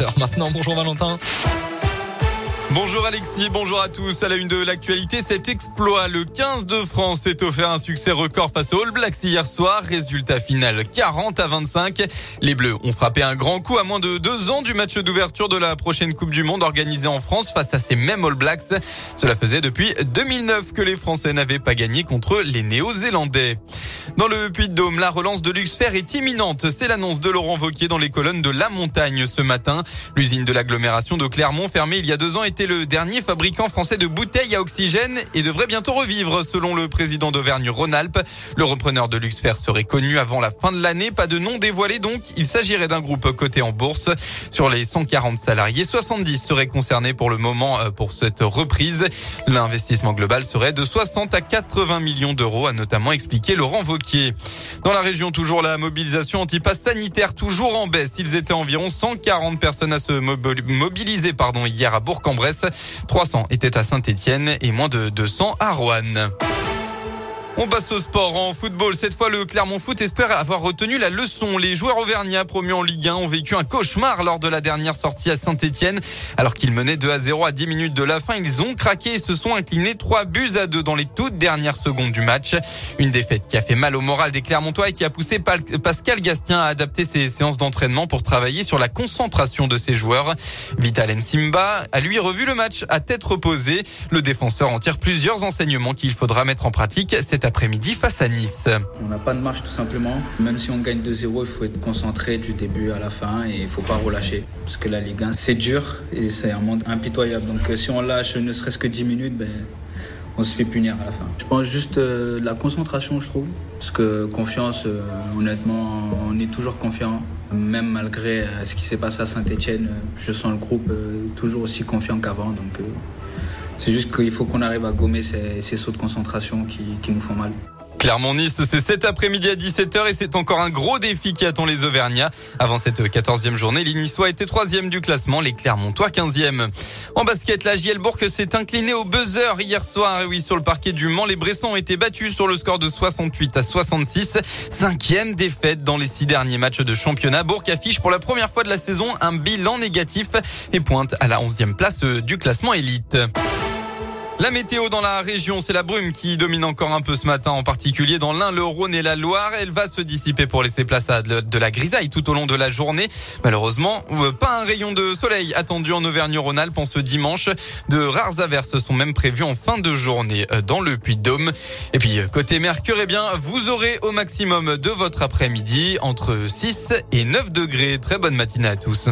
Alors maintenant, bonjour Valentin. Bonjour Alexis, bonjour à tous. À la une de l'actualité, cet exploit, le 15 de France s'est offert un succès record face aux All Blacks hier soir. Résultat final 40 à 25. Les Bleus ont frappé un grand coup à moins de deux ans du match d'ouverture de la prochaine Coupe du Monde organisée en France face à ces mêmes All Blacks. Cela faisait depuis 2009 que les Français n'avaient pas gagné contre les Néo-Zélandais. Dans le Puy-de-Dôme, la relance de Luxfer est imminente. C'est l'annonce de Laurent Vauquier dans les colonnes de La Montagne ce matin. L'usine de l'agglomération de Clermont, fermée il y a deux ans, était le dernier fabricant français de bouteilles à oxygène et devrait bientôt revivre, selon le président d'Auvergne-Rhône-Alpes. Le repreneur de Luxfer serait connu avant la fin de l'année. Pas de nom dévoilé donc. Il s'agirait d'un groupe coté en bourse. Sur les 140 salariés, 70 seraient concernés pour le moment euh, pour cette reprise. L'investissement global serait de 60 à 80 millions d'euros, a notamment expliqué Laurent Vauquier. Dans la région, toujours la mobilisation anti-pass sanitaire toujours en baisse. Ils étaient environ 140 personnes à se mobiliser pardon, hier à Bourg-en-Bresse. 300 étaient à Saint-Etienne et moins de 200 à Roanne. On passe au sport en football. Cette fois, le Clermont Foot espère avoir retenu la leçon. Les joueurs auvergnats promus en Ligue 1 ont vécu un cauchemar lors de la dernière sortie à Saint-Etienne. Alors qu'ils menaient 2 à 0 à 10 minutes de la fin, ils ont craqué et se sont inclinés 3 buts à 2 dans les toutes dernières secondes du match. Une défaite qui a fait mal au moral des Clermontois et qui a poussé Pascal Gastien à adapter ses séances d'entraînement pour travailler sur la concentration de ses joueurs. Vital Simba a lui revu le match à tête reposée. Le défenseur en tire plusieurs enseignements qu'il faudra mettre en pratique après-midi face à Nice. On n'a pas de marche tout simplement. Même si on gagne 2-0, il faut être concentré du début à la fin et il ne faut pas relâcher. Parce que la Ligue 1, c'est dur et c'est un monde impitoyable. Donc euh, si on lâche ne serait-ce que 10 minutes, ben, on se fait punir à la fin. Je pense juste euh, la concentration, je trouve. Parce que confiance, euh, honnêtement, on est toujours confiant. Même malgré ce qui s'est passé à Saint-Etienne, je sens le groupe toujours aussi confiant qu'avant. Donc c'est juste qu'il faut qu'on arrive à gommer ces, sauts de concentration qui, nous font mal. Clermont-Nice, c'est cet après-midi à 17h et c'est encore un gros défi qui attend les Auvergnats. Avant cette 14e journée, les Niçois étaient 3e du classement, les Clermontois 15e. En basket, la Gielbourg s'est incliné au buzzer hier soir. Et oui, sur le parquet du Mans, les Bressons ont été battus sur le score de 68 à 66. Cinquième défaite dans les six derniers matchs de championnat. Bourg affiche pour la première fois de la saison un bilan négatif et pointe à la 11e place du classement élite. La météo dans la région, c'est la brume qui domine encore un peu ce matin, en particulier dans l'Ain, le Rhône et la Loire. Elle va se dissiper pour laisser place à de la grisaille tout au long de la journée. Malheureusement, euh, pas un rayon de soleil attendu en Auvergne-Rhône-Alpes en ce dimanche. De rares averses sont même prévues en fin de journée euh, dans le Puy-de-Dôme. Et puis, euh, côté Mercure, eh bien, vous aurez au maximum de votre après-midi entre 6 et 9 degrés. Très bonne matinée à tous.